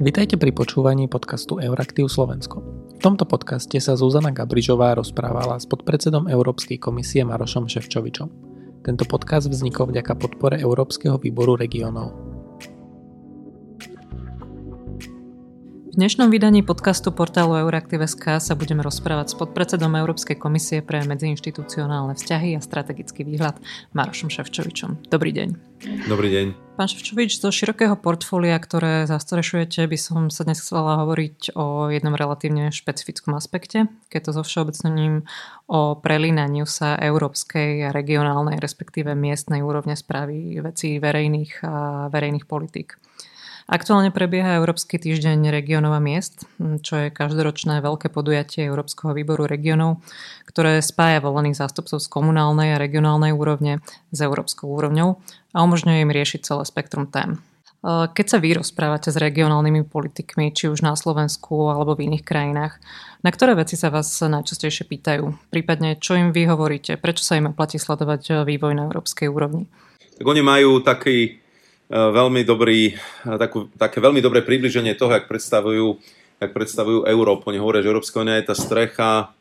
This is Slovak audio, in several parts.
Vitajte pri počúvaní podcastu Euraktiv Slovensko. V tomto podcaste sa Zuzana Gabrižová rozprávala s podpredsedom Európskej komisie Marošom Ševčovičom. Tento podcast vznikol vďaka podpore Európskeho výboru regionov. V dnešnom vydaní podcastu portálu Euraktiv.sk sa budeme rozprávať s podpredsedom Európskej komisie pre medziinštitucionálne vzťahy a strategický výhľad Marošom Ševčovičom. Dobrý deň. Dobrý deň. Pán Ševčovič, zo širokého portfólia, ktoré zastrešujete, by som sa dnes chcela hovoriť o jednom relatívne špecifickom aspekte, keď to so všeobecnením o prelínaniu sa európskej a regionálnej, respektíve miestnej úrovne správy vecí verejných a verejných politík. Aktuálne prebieha Európsky týždeň regionov a miest, čo je každoročné veľké podujatie Európskeho výboru regionov, ktoré spája volených zástupcov z komunálnej a regionálnej úrovne s európskou úrovňou a umožňuje im riešiť celé spektrum tém. Keď sa vy rozprávate s regionálnymi politikmi, či už na Slovensku alebo v iných krajinách, na ktoré veci sa vás najčastejšie pýtajú? Prípadne, čo im vy hovoríte? Prečo sa im oplatí sledovať vývoj na európskej úrovni? Tak oni majú taký veľmi dobrý, eh, takú, také veľmi dobré približenie toho, jak predstavujú, jak predstavujú Európu. Oni hovoria, že Európska unia je tá strecha,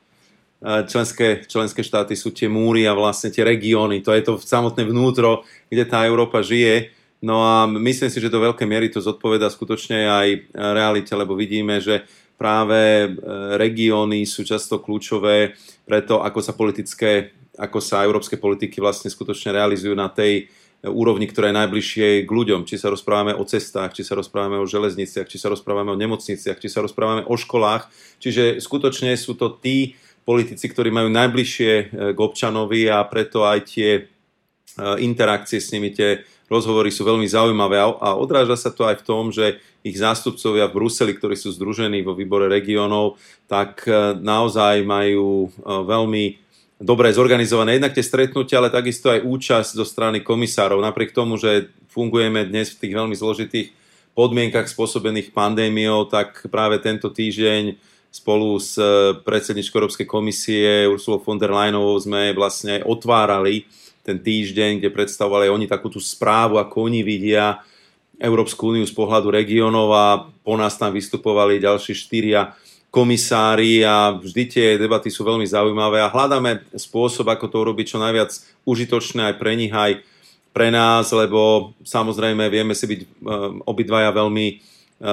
eh, členské, členské štáty sú tie múry a vlastne tie regióny. To je to samotné vnútro, kde tá Európa žije. No a myslím si, že do veľkej miery to zodpoveda skutočne aj realite, lebo vidíme, že práve regióny sú často kľúčové pre to, ako sa politické, ako sa európske politiky vlastne skutočne realizujú na tej úrovni, ktorá je najbližšie k ľuďom. Či sa rozprávame o cestách, či sa rozprávame o železniciach, či sa rozprávame o nemocniciach, či sa rozprávame o školách. Čiže skutočne sú to tí politici, ktorí majú najbližšie e, k občanovi a preto aj tie e, interakcie s nimi, tie rozhovory sú veľmi zaujímavé a odráža sa to aj v tom, že ich zástupcovia v Bruseli, ktorí sú združení vo výbore regiónov, tak e, naozaj majú veľmi dobre zorganizované jednak tie stretnutia, ale takisto aj účasť zo strany komisárov. Napriek tomu, že fungujeme dnes v tých veľmi zložitých podmienkach spôsobených pandémiou, tak práve tento týždeň spolu s eh, predsedničkou Európskej komisie Ursulou von der Leyenovou sme vlastne otvárali ten týždeň, kde predstavovali oni takú tú správu, ako oni vidia Európsku úniu z pohľadu regionov a po nás tam vystupovali ďalší štyria komisári a vždy tie debaty sú veľmi zaujímavé a hľadáme spôsob, ako to urobiť čo najviac užitočné aj pre nich, aj pre nás, lebo samozrejme vieme si byť e, obidvaja veľmi e,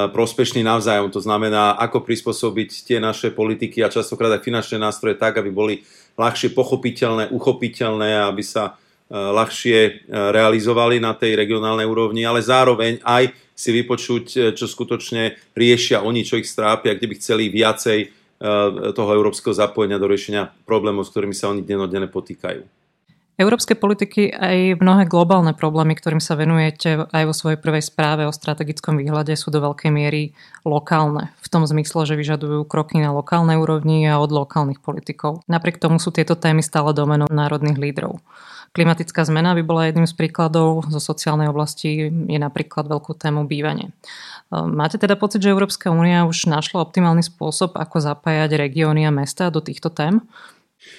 prospešní navzájom. To znamená, ako prispôsobiť tie naše politiky a častokrát aj finančné nástroje tak, aby boli ľahšie pochopiteľné, uchopiteľné, aby sa e, ľahšie realizovali na tej regionálnej úrovni, ale zároveň aj si vypočuť, e, čo skutočne riešia oni, čo ich strápia, kde by chceli viacej e, toho európskeho zapojenia do riešenia problémov, s ktorými sa oni dennodenne potýkajú. Európske politiky aj mnohé globálne problémy, ktorým sa venujete aj vo svojej prvej správe o strategickom výhľade, sú do veľkej miery lokálne. V tom zmysle, že vyžadujú kroky na lokálnej úrovni a od lokálnych politikov. Napriek tomu sú tieto témy stále domenou národných lídrov. Klimatická zmena by bola jedným z príkladov zo sociálnej oblasti, je napríklad veľkú tému bývanie. Ehm, máte teda pocit, že Európska únia už našla optimálny spôsob, ako zapájať regióny a mesta do týchto tém?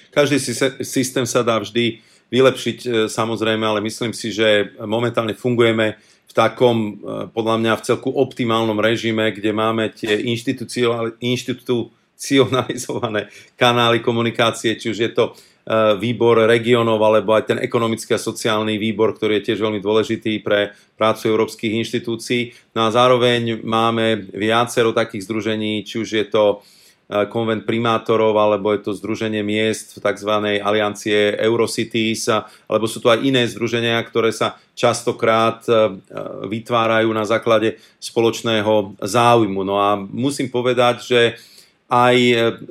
Každý systém sa dá vždy vylepšiť e, samozrejme, ale myslím si, že momentálne fungujeme v takom, e, podľa mňa v celku optimálnom režime, kde máme tie inštitucionalizované kanály komunikácie, či už je to výbor regionov alebo aj ten ekonomický a sociálny výbor, ktorý je tiež veľmi dôležitý pre prácu európskych inštitúcií. No a zároveň máme viacero takých združení, či už je to eh, konvent primátorov, alebo je to združenie miest v tzv. aliancie Eurocities, alebo sú tu aj iné združenia, ktoré sa častokrát eh, vytvárajú na základe spoločného záujmu. No a musím povedať, že aj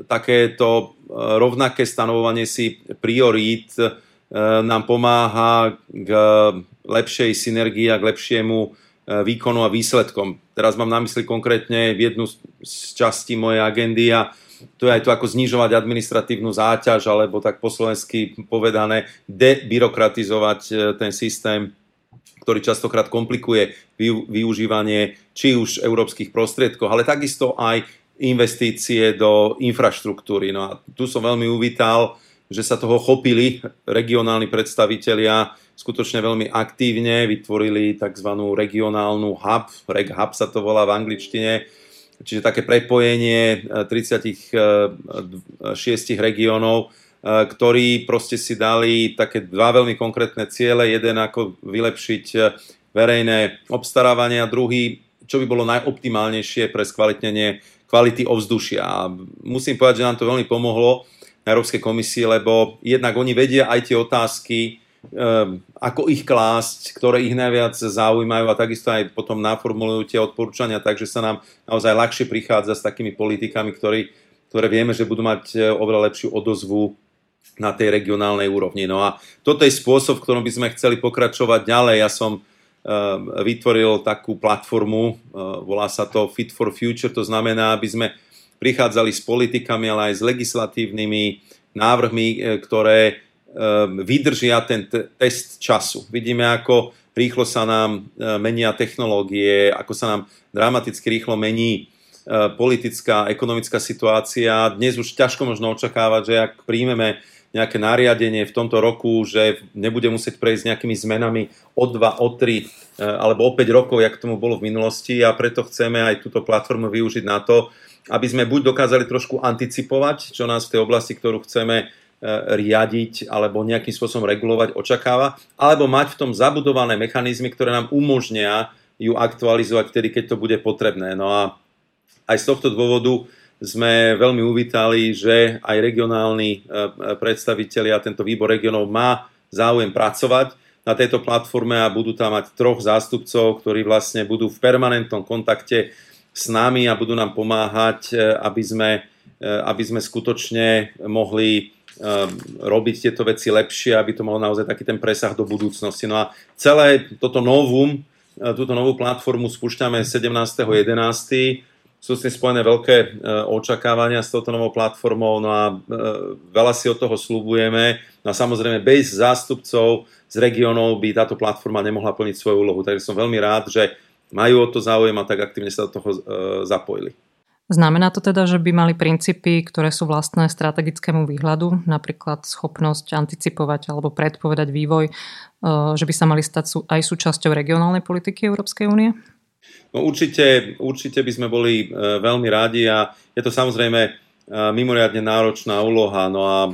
takéto rovnaké stanovovanie si priorít e, nám pomáha k lepšej synergii a k lepšiemu e, výkonu a výsledkom. Teraz mám na mysli konkrétne jednu z častí mojej agendy a to je aj to, ako znižovať administratívnu záťaž, alebo tak po slovensky povedané, debyrokratizovať e, ten systém, ktorý častokrát komplikuje využívanie či už európskych prostriedkov, ale takisto aj investície do infraštruktúry. No a tu som veľmi uvítal že sa toho chopili regionálni predstavitelia skutočne veľmi aktívne, vytvorili tzv. regionálnu hub, reg hub sa to volá v angličtine, čiže také prepojenie 36 regiónov, ktorí proste si dali také dva veľmi konkrétne ciele. Jeden ako vylepšiť verejné obstarávanie a druhý, čo by bolo najoptimálnejšie pre skvalitnenie kvality ovzdušia. A musím povedať, že nám to veľmi pomohlo na Európskej komisii, lebo jednak oni vedia aj tie otázky, um, ako ich klásť, ktoré ich najviac zaujímajú a takisto aj potom naformulujú tie odporúčania, takže sa nám naozaj ľahšie prichádza s takými politikami, ktorí, ktoré vieme, že budú mať e, oveľa lepšiu odozvu na tej regionálnej úrovni. No a toto je spôsob, v ktorom by sme chceli pokračovať ďalej. Ja som vytvoril takú platformu, volá sa to Fit for Future, to znamená, aby sme prichádzali s politikami, ale aj s legislatívnymi návrhmi, e, ktoré e, vydržia ten test času. Vidíme, ako rýchlo sa nám e, menia technológie, ako sa nám dramaticky rýchlo mení politická, ekonomická situácia. Dnes už ťažko možno očakávať, že ak príjmeme nejaké nariadenie v tomto roku, že nebude musieť prejsť nejakými zmenami o 2, o 3 alebo o 5 rokov, jak tomu bolo v minulosti a preto chceme aj túto platformu využiť na to, aby sme buď dokázali trošku anticipovať, čo nás v tej oblasti, ktorú chceme e, riadiť alebo nejakým spôsobom regulovať očakáva, alebo mať v tom zabudované mechanizmy, ktoré nám umožnia ju aktualizovať vtedy, keď to bude potrebné. No a aj z tohto dôvodu sme veľmi uvítali, že aj regionálni e, predstavitelia, tento výbor regionov má záujem pracovať na tejto platforme a budú tam mať troch zástupcov, ktorí vlastne budú v permanentnom kontakte s nami a budú nám pomáhať, e, aby sme, e, aby sme skutočne mohli e, robiť tieto veci lepšie, aby to malo naozaj taký ten presah do budúcnosti. No a celé toto novum, túto novú platformu spúšťame 17.11. Sú s tým spojené veľké očakávania s touto novou platformou, no a veľa si od toho slúbujeme. No a samozrejme bez zástupcov z regiónov by táto platforma nemohla plniť svoju úlohu. Takže som veľmi rád, že majú o to záujem a tak aktívne sa do toho e, zapojili. Znamená to teda, že by mali princípy, ktoré sú vlastné strategickému výhľadu, napríklad schopnosť anticipovať alebo predpovedať vývoj, e, že by sa mali stať aj súčasťou regionálnej politiky Európskej únie? No určite, určite by sme boli e, veľmi rádi a je to samozrejme mimoriadne náročná úloha, no a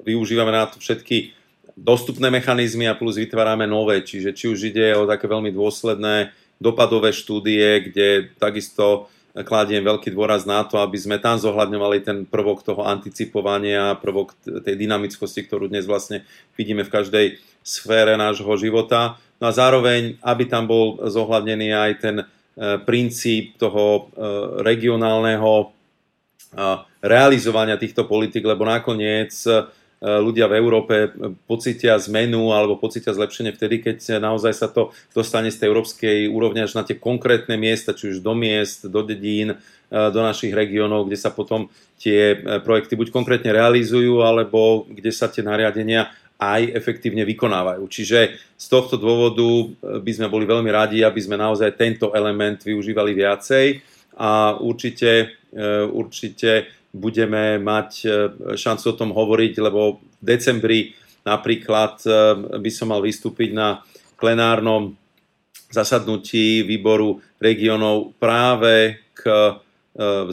využívame na to všetky dostupné mechanizmy a plus vytvárame nové, čiže či už ide o také veľmi dôsledné dopadové štúdie, kde takisto kladiem veľký dôraz na to, aby sme tam zohľadňovali ten prvok toho anticipovania, prvok tej dynamickosti, ktorú dnes vlastne vidíme v každej sfére nášho života. No a zároveň, aby tam bol zohľadnený aj ten e, princíp toho e, regionálneho e, realizovania týchto politik, lebo nakoniec ľudia v Európe pocitia zmenu alebo pocitia zlepšenie vtedy, keď naozaj sa to dostane z tej európskej úrovne až na tie konkrétne miesta, či už do miest, do dedín, do našich regiónov, kde sa potom tie projekty buď konkrétne realizujú, alebo kde sa tie nariadenia aj efektívne vykonávajú. Čiže z tohto dôvodu by sme boli veľmi radi, aby sme naozaj tento element využívali viacej a určite, určite budeme mať e, šancu o tom hovoriť, lebo v decembri napríklad e, by som mal vystúpiť na plenárnom zasadnutí výboru regionov práve k e,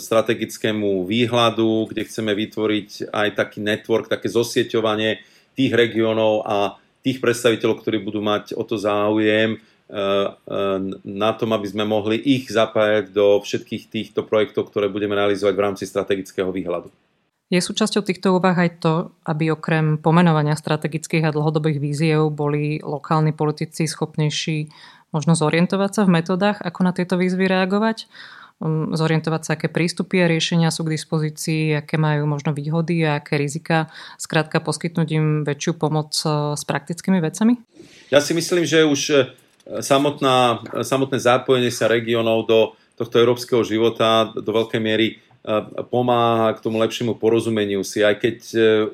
strategickému výhľadu, kde chceme vytvoriť aj taký network, také zosieťovanie tých regiónov a tých predstaviteľov, ktorí budú mať o to záujem, na tom, aby sme mohli ich zapájať do všetkých týchto projektov, ktoré budeme realizovať v rámci strategického výhľadu. Je súčasťou týchto úvah aj to, aby okrem pomenovania strategických a dlhodobých víziev boli lokálni politici schopnejší možno zorientovať sa v metodách, ako na tieto výzvy reagovať, zorientovať sa, aké prístupy a riešenia sú k dispozícii, aké majú možno výhody a aké rizika, skrátka poskytnúť im väčšiu pomoc uh, s praktickými vecami? Ja si myslím, že už samotná, samotné zapojenie sa regiónov do tohto európskeho života do veľkej miery pomáha k tomu lepšiemu porozumeniu si, aj keď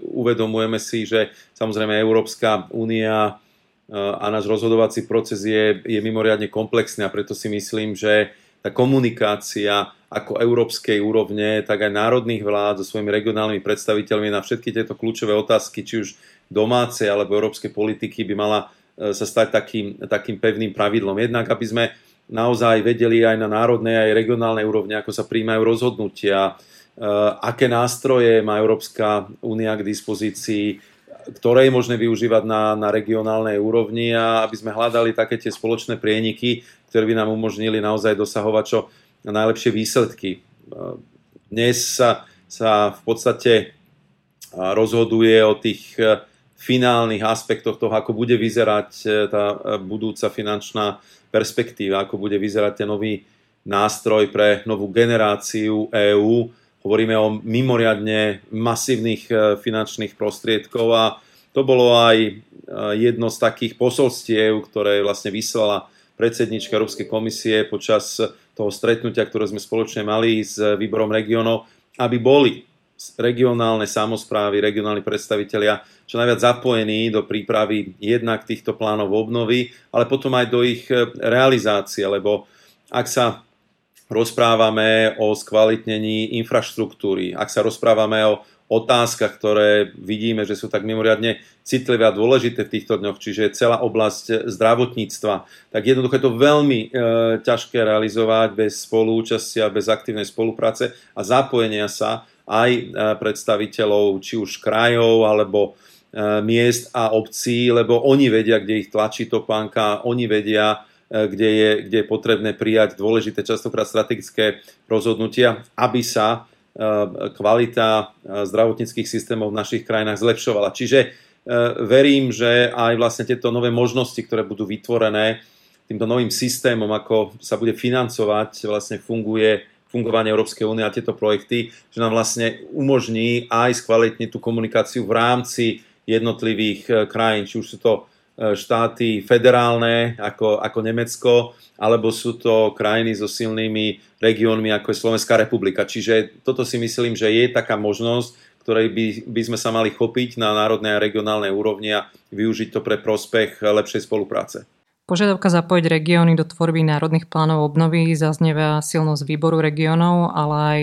uvedomujeme si, že samozrejme Európska únia a náš rozhodovací proces je, je mimoriadne komplexný a preto si myslím, že tá komunikácia ako európskej úrovne, tak aj národných vlád so svojimi regionálnymi predstaviteľmi na všetky tieto kľúčové otázky, či už domácej alebo európskej politiky by mala e, sa stať takým, takým pevným pravidlom. Jednak, aby sme naozaj vedeli aj na národnej, aj regionálnej úrovni, ako sa príjmajú rozhodnutia, e, aké nástroje má Európska únia k dispozícii, ktoré je možné využívať na, na regionálnej úrovni a aby sme hľadali také tie spoločné prieniky, ktoré by nám umožnili naozaj dosahovať čo najlepšie výsledky. Dnes sa, sa v podstate rozhoduje o tých e, finálnych aspektoch toho, ako bude vyzerať e, tá e, budúca finančná perspektíva, ako bude vyzerať ten nový nástroj pre novú generáciu EÚ. Hovoríme o mimoriadne masívnych finančných prostriedkov a to bolo aj jedno z takých posolstiev, ktoré vlastne vyslala predsednička Európskej komisie počas toho stretnutia, ktoré sme spoločne mali s výborom regionov, aby boli regionálne samozprávy, regionálni predstavitelia čo najviac zapojení do prípravy jednak týchto plánov obnovy, ale potom aj do ich e, realizácie, lebo ak sa rozprávame o skvalitnení infraštruktúry, ak sa rozprávame o otázkach, ktoré vidíme, že sú tak mimoriadne citlivé a dôležité v týchto dňoch, čiže celá oblasť zdravotníctva, tak jednoducho je to veľmi e, ťažké realizovať bez spolúčastia, bez aktívnej spolupráce a zapojenia sa aj e, predstaviteľov či už krajov alebo e, miest a obcí, lebo oni vedia, kde ich tlačí topánka, oni vedia, kde je, kde je potrebné prijať dôležité, častokrát strategické rozhodnutia, aby sa Eh, kvalita eh, zdravotníckých systémov v našich krajinách zlepšovala. Čiže eh, verím, že aj vlastne tieto nové možnosti, ktoré budú vytvorené týmto novým systémom, ako sa bude financovať, vlastne funguje fungovanie Európskej únie a tieto projekty, že nám vlastne umožní aj skvalitniť tú komunikáciu v rámci jednotlivých krajín, či už sú to štáty federálne ako, ako Nemecko, alebo sú to krajiny so silnými regiónmi ako je Slovenská republika. Čiže toto si myslím, že je taká možnosť, ktorej by, by sme sa mali chopiť na národnej a regionálnej úrovni a využiť to pre prospech lepšej spolupráce. Požiadavka zapojiť regióny do tvorby národných plánov obnovy zaznieva silno z výboru regiónov, ale aj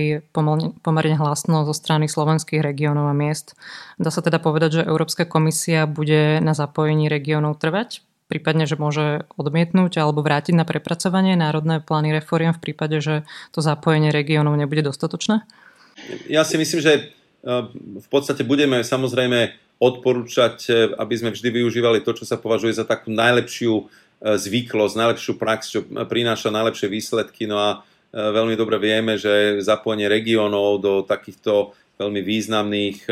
pomerne hlasno zo strany slovenských regiónov a miest. Dá sa teda povedať, že Európska komisia bude na zapojení regiónov trvať? prípadne, že môže odmietnúť alebo vrátiť na prepracovanie národné plány reforiem v prípade, že to zapojenie regiónov nebude dostatočné? Ja si myslím, že e, v podstate budeme samozrejme odporúčať, e, aby sme vždy využívali to, čo sa považuje za takú najlepšiu zvyklosť, najlepšiu prax, čo prináša najlepšie výsledky. No a veľmi dobre vieme, že zapojenie regiónov do takýchto veľmi významných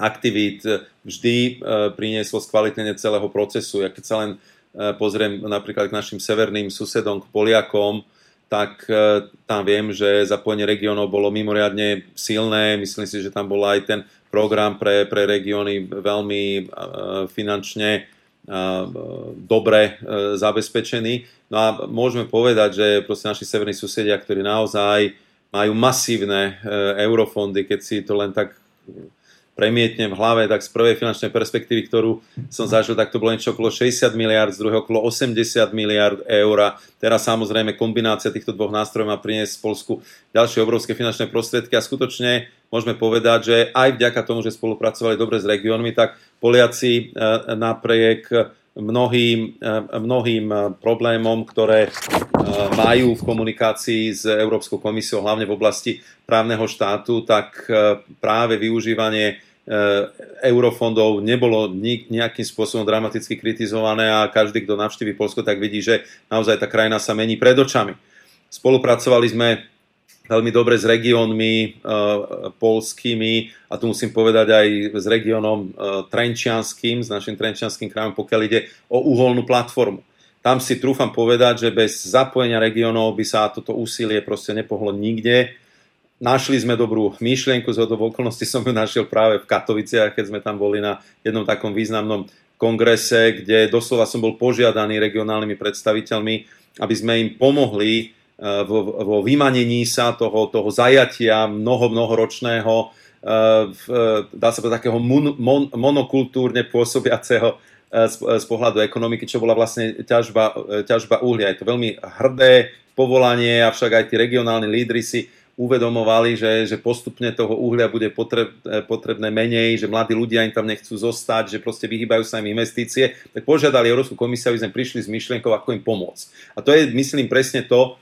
aktivít vždy e, prinieslo skvalitnenie celého procesu. Ja keď sa len e, pozriem napríklad k našim severným susedom, k Poliakom, tak e, tam viem, že zapojenie regiónov bolo mimoriadne silné. Myslím si, že tam bol aj ten program pre, pre regióny veľmi finančne dobre zabezpečený. No a môžeme povedať, že proste naši severní susedia, ktorí naozaj majú masívne eurofondy, keď si to len tak premietnem v hlave, tak z prvej finančnej perspektívy, ktorú som zažil, tak to bolo niečo okolo 60 miliard, z druhého okolo 80 miliard eur. Teraz samozrejme kombinácia týchto dvoch nástrojov má priniesť v Polsku ďalšie obrovské finančné prostriedky a skutočne môžeme povedať, že aj vďaka tomu, že spolupracovali dobre s regiónmi, tak Poliaci e, napriek mnohým, e, mnohým e, problémom, ktoré majú v komunikácii s Európskou komisiou, hlavne v oblasti právneho štátu, tak práve využívanie eurofondov nebolo nejakým spôsobom dramaticky kritizované a každý, kto navštíví Polsko, tak vidí, že naozaj tá krajina sa mení pred očami. Spolupracovali sme veľmi dobre s regiónmi e, polskými a tu musím povedať aj s regiónom e, Trenčianským, s našim Trenčianským krajom, pokiaľ ide o uholnú platformu. Tam si trúfam povedať, že bez zapojenia regiónov by sa toto úsilie proste nepohlo nikde Našli sme dobrú myšlienku, z v okolnosti som ju našiel práve v Katoviciach, keď sme tam boli na jednom takom významnom kongrese, kde doslova som bol požiadaný regionálnymi predstaviteľmi, aby sme im pomohli eh, vo, vo vymanení sa toho, toho zajatia mnoho, mnohoročného, eh, dá sa povedať, takého mon, mon, monokultúrne pôsobiaceho eh, z, z pohľadu ekonomiky, čo bola vlastne ťažba, ťažba uhlia. Je to veľmi hrdé povolanie, avšak aj tí regionálni lídry si uvedomovali, že, že postupne toho uhlia bude potreb, potrebné menej, že mladí ľudia im tam nechcú zostať, že proste vyhýbajú sa im investície, tak požiadali Európsku komisiu, aby sme prišli s myšlienkou, ako im pomôcť. A to je, myslím, presne to,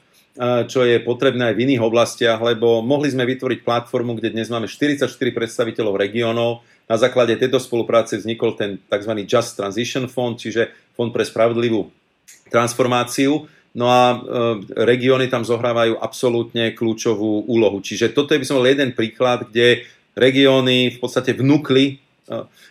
čo je potrebné aj v iných oblastiach, lebo mohli sme vytvoriť platformu, kde dnes máme 44 predstaviteľov regiónov. Na základe tejto spolupráce vznikol ten tzv. Just Transition Fund, čiže Fond pre spravodlivú transformáciu. No a e, regióny tam zohrávajú absolútne kľúčovú úlohu. Čiže toto je by som bol jeden príklad, kde regióny v podstate vnúkli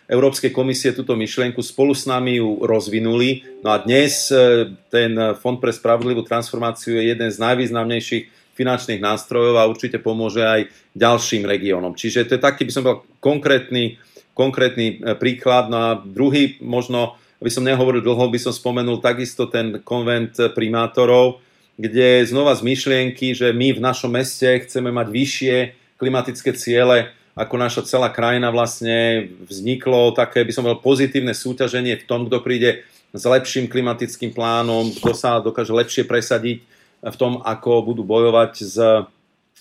Európskej komisie túto myšlienku, spolu s nami ju rozvinuli. No a dnes e, ten Fond pre spravodlivú transformáciu je jeden z najvýznamnejších finančných nástrojov a určite pomôže aj ďalším regiónom. Čiže to je taký, by som bol konkrétny, konkrétny e, príklad. No a druhý, možno, aby som nehovoril dlho, by som spomenul takisto ten konvent primátorov, kde znova z myšlienky, že my v našom meste chceme mať vyššie klimatické ciele, ako naša celá krajina vlastne vzniklo také, by som povedal, pozitívne súťaženie v tom, kto príde s lepším klimatickým plánom, kto sa dokáže lepšie presadiť v tom, ako budú bojovať s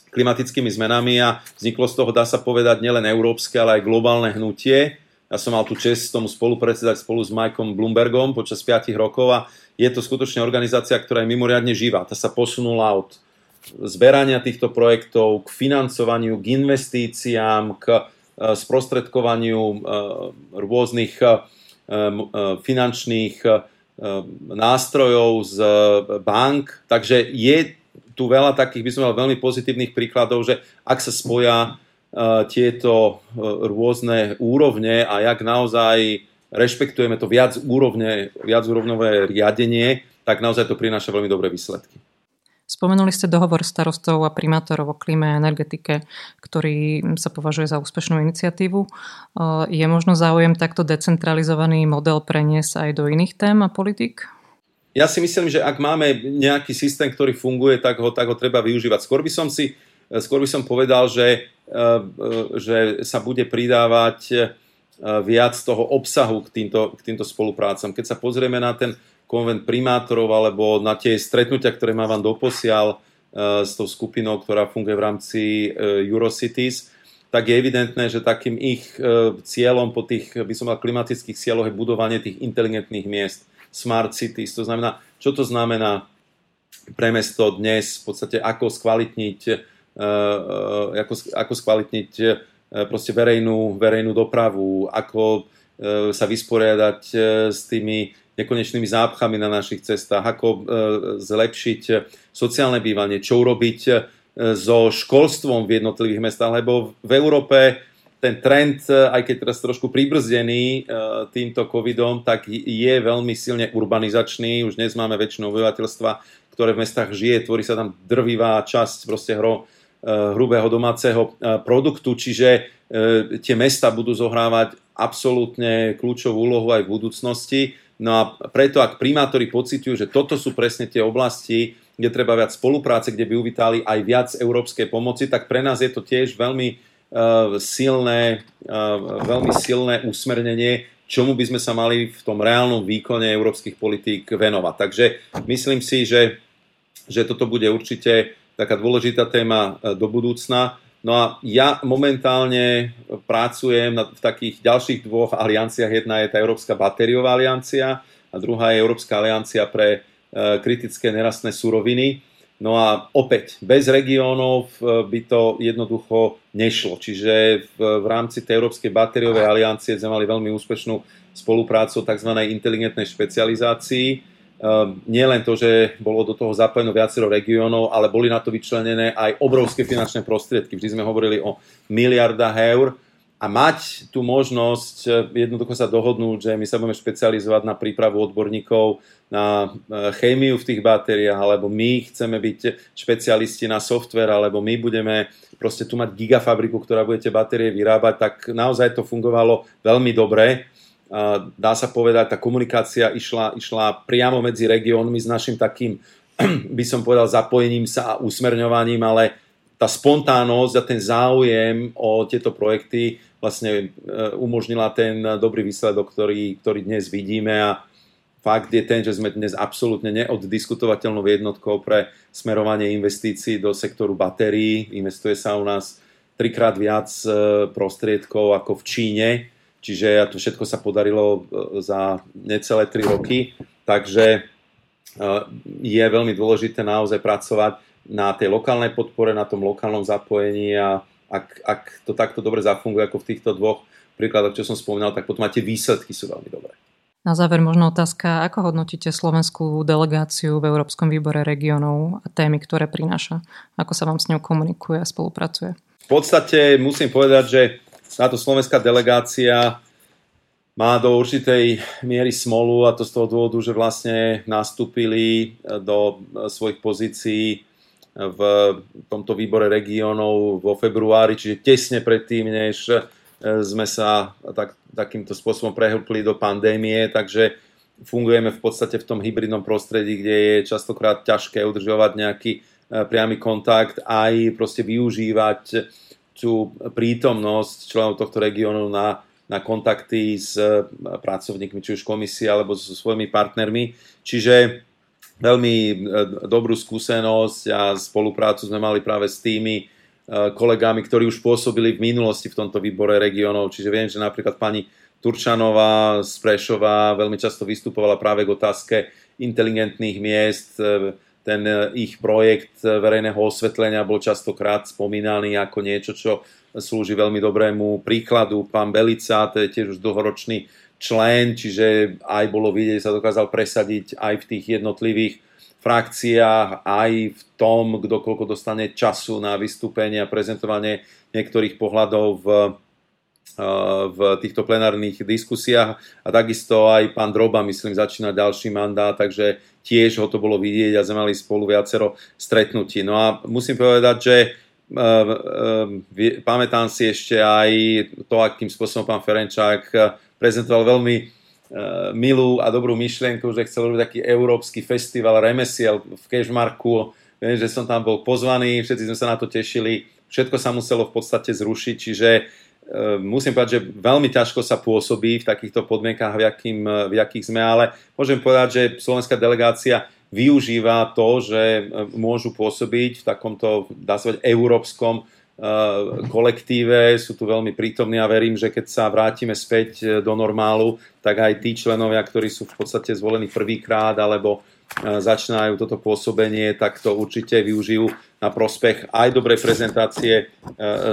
klimatickými zmenami a vzniklo z toho, dá sa povedať, nielen európske, ale aj globálne hnutie. Ja som mal tu čest tomu spolupredsedať spolu s Mikeom Bloombergom počas 5 rokov a je to skutočne organizácia, ktorá je mimoriadne živá. Tá sa posunula od zberania týchto projektov, k financovaniu, k investíciám, k e, sprostredkovaniu e, rôznych e, finančných nástrojov z bank. Takže je tu veľa takých, by som mal veľmi pozitívnych príkladov, že ak sa spoja tieto rôzne úrovne a jak naozaj rešpektujeme to viac úrovne, viac úrovnové riadenie, tak naozaj to prináša veľmi dobré výsledky. Spomenuli ste dohovor starostov a primátorov o klíme a energetike, ktorý sa považuje za úspešnú iniciatívu. Je možno záujem takto decentralizovaný model preniesť aj do iných tém a politik? Ja si myslím, že ak máme nejaký systém, ktorý funguje, tak ho, tak ho treba využívať. Skôr by som si skôr by som povedal, že, e, e, že sa bude pridávať e, viac toho obsahu k týmto, k týmto spoluprácam. Keď sa pozrieme na ten konvent primátorov alebo na tie stretnutia, ktoré má vám doposiaľ uh, s tou skupinou, ktorá funguje v rámci Eurocities, tak je evidentné, že takým ich cieľom po tých, by som mal, klimatických cieľoch je budovanie tých inteligentných miest, smart cities. To znamená, čo to znamená pre mesto dnes, v podstate ako skvalitniť, ako, ako skvalitniť proste verejnú, verejnú dopravu, ako sa vysporiadať s tými nekonečnými zápchami na našich cestách, ako e, zlepšiť sociálne bývanie, čo urobiť e, so školstvom v jednotlivých mestách, lebo v Európe ten trend, e, aj keď teraz trošku pribrzdený týmto covidom, tak je veľmi silne urbanizačný. Už dnes máme väčšinu obyvateľstva, ktoré v mestách žije, tvorí sa tam drvivá časť proste hro, hrubého domáceho produktu, čiže tie mesta budú zohrávať absolútne kľúčovú úlohu aj v budúcnosti No a preto, ak primátori pocitujú, že toto sú presne tie oblasti, kde treba viac spolupráce, kde by uvítali aj viac európskej pomoci, tak pre nás je to tiež veľmi silné, veľmi silné usmernenie, čomu by sme sa mali v tom reálnom výkone európskych politík venovať. Takže myslím si, že, že toto bude určite taká dôležitá téma uh, do budúcna. No a ja momentálne pracujem na, v takých ďalších dvoch alianciách. Jedna je tá Európska batériová aliancia a druhá je Európska aliancia pre e, kritické nerastné suroviny. No a opäť, bez regiónov e, by to jednoducho nešlo. Čiže v, v rámci tej Európskej batériovej aliancie sme mali veľmi úspešnú spoluprácu tzv. inteligentnej špecializácii nie len to, že bolo do toho zapojené viacero regiónov, ale boli na to vyčlenené aj obrovské finančné prostriedky. Vždy sme hovorili o miliardách eur a mať tú možnosť eh, jednoducho sa dohodnúť, že my sa budeme špecializovať na prípravu odborníkov na eh, chémiu v tých batériách, alebo my chceme byť špecialisti na software, alebo my budeme proste tu mať gigafabriku, ktorá budete batérie vyrábať, tak naozaj to fungovalo veľmi dobre dá sa povedať, tá komunikácia išla, išla priamo medzi regiónmi s našim takým, by som povedal, zapojením sa a usmerňovaním, ale tá spontánnosť a ten záujem o tieto projekty vlastne e, umožnila ten dobrý výsledok, ktorý, ktorý dnes vidíme a fakt je ten, že sme dnes absolútne neoddiskutovateľnou jednotkou pre smerovanie investícií do sektoru batérií. Investuje sa u nás trikrát viac e, prostriedkov ako v Číne, čiže to všetko sa podarilo e, za necelé 3 roky, takže e, je veľmi dôležité naozaj pracovať na tej lokálnej podpore, na tom lokálnom zapojení a ak, ak to takto dobre zafunguje ako v týchto dvoch príkladoch, čo som spomínal, tak potom aj tie výsledky sú veľmi dobré. Na záver možno otázka, ako hodnotíte slovenskú delegáciu v Európskom výbore regionov a témy, ktoré prináša? Ako sa vám s ňou komunikuje a spolupracuje? V podstate musím povedať, že táto slovenská delegácia má do určitej miery smolu a to z toho dôvodu, že vlastne nastúpili do svojich pozícií v tomto výbore regionov vo februári, čiže tesne predtým, než sme sa tak, takýmto spôsobom prehlpli do pandémie, takže fungujeme v podstate v tom hybridnom prostredí, kde je častokrát ťažké udržovať nejaký e, priamy kontakt, aj proste využívať tú prítomnosť členov tohto regiónu na, na kontakty s e, pracovníkmi, či už komisie alebo so svojimi partnermi. Čiže veľmi e, dobrú skúsenosť a spoluprácu sme mali práve s tými kolegami, ktorí už pôsobili v minulosti v tomto výbore regionov. Čiže viem, že napríklad pani Turčanová z Prešova veľmi často vystupovala práve k otázke inteligentných miest. Ten eh, ich projekt verejného osvetlenia bol častokrát spomínaný ako niečo, čo slúži veľmi dobrému príkladu. Pán Belica, to je tiež už dlhoročný člen, čiže aj bolo vidieť, sa dokázal presadiť aj v tých jednotlivých frakciách, aj v tom, kto koľko dostane času na vystúpenie a prezentovanie niektorých pohľadov v, v týchto plenárnych diskusiách. A takisto aj pán Droba, myslím, začína ďalší mandát, takže tiež ho to bolo vidieť a sme mali spolu viacero stretnutí. No a musím povedať, že uh, uh, pamätám si ešte aj to, akým spôsobom pán Ferenčák prezentoval veľmi Eh, milú a dobrú myšlienku, že chcel robiť taký európsky festival remesiel v Kešmarku. Viem, že som tam bol pozvaný, všetci sme sa na to tešili. Všetko sa muselo v podstate zrušiť, čiže e, musím povedať, že veľmi ťažko sa pôsobí v takýchto podmienkach, v, jakým, v jakých sme, ale môžem povedať, že slovenská delegácia využíva to, že môžu pôsobiť v takomto, dá sa povedať, európskom Eh, kolektíve, sú tu veľmi prítomní a verím, že keď sa vrátime späť do normálu, tak aj tí členovia, ktorí sú v podstate zvolení prvýkrát alebo začínajú toto pôsobenie, tak to určite využijú na prospech aj dobrej prezentácie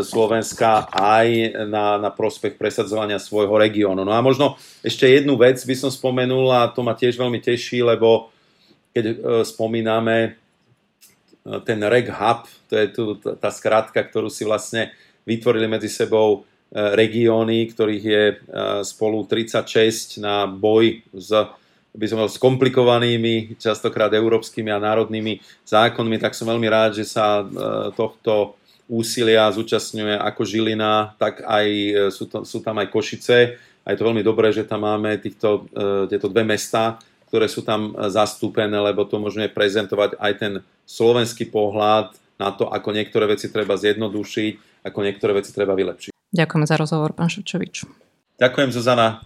Slovenska, aj na, na prospech presadzovania svojho regiónu. No a možno ešte jednu vec by som spomenul a to ma tiež veľmi teší, lebo keď spomíname ten Reg Hub, to je tu tá skratka, ktorú si vlastne vytvorili medzi sebou e, regióny, ktorých je e, spolu 36 na boj s by som s komplikovanými, častokrát európskymi a národnými zákonmi, tak som veľmi rád, že sa e, tohto úsilia zúčastňuje ako Žilina, tak aj sú, to, sú tam aj Košice. A je to veľmi dobré, že tam máme týchto, tieto dve mesta, ktoré sú tam zastúpené, lebo to môžeme prezentovať aj ten slovenský pohľad na to, ako niektoré veci treba zjednodušiť, ako niektoré veci treba vylepšiť. Ďakujeme za rozhovor, pán Ševčovič. Ďakujem, Zuzana.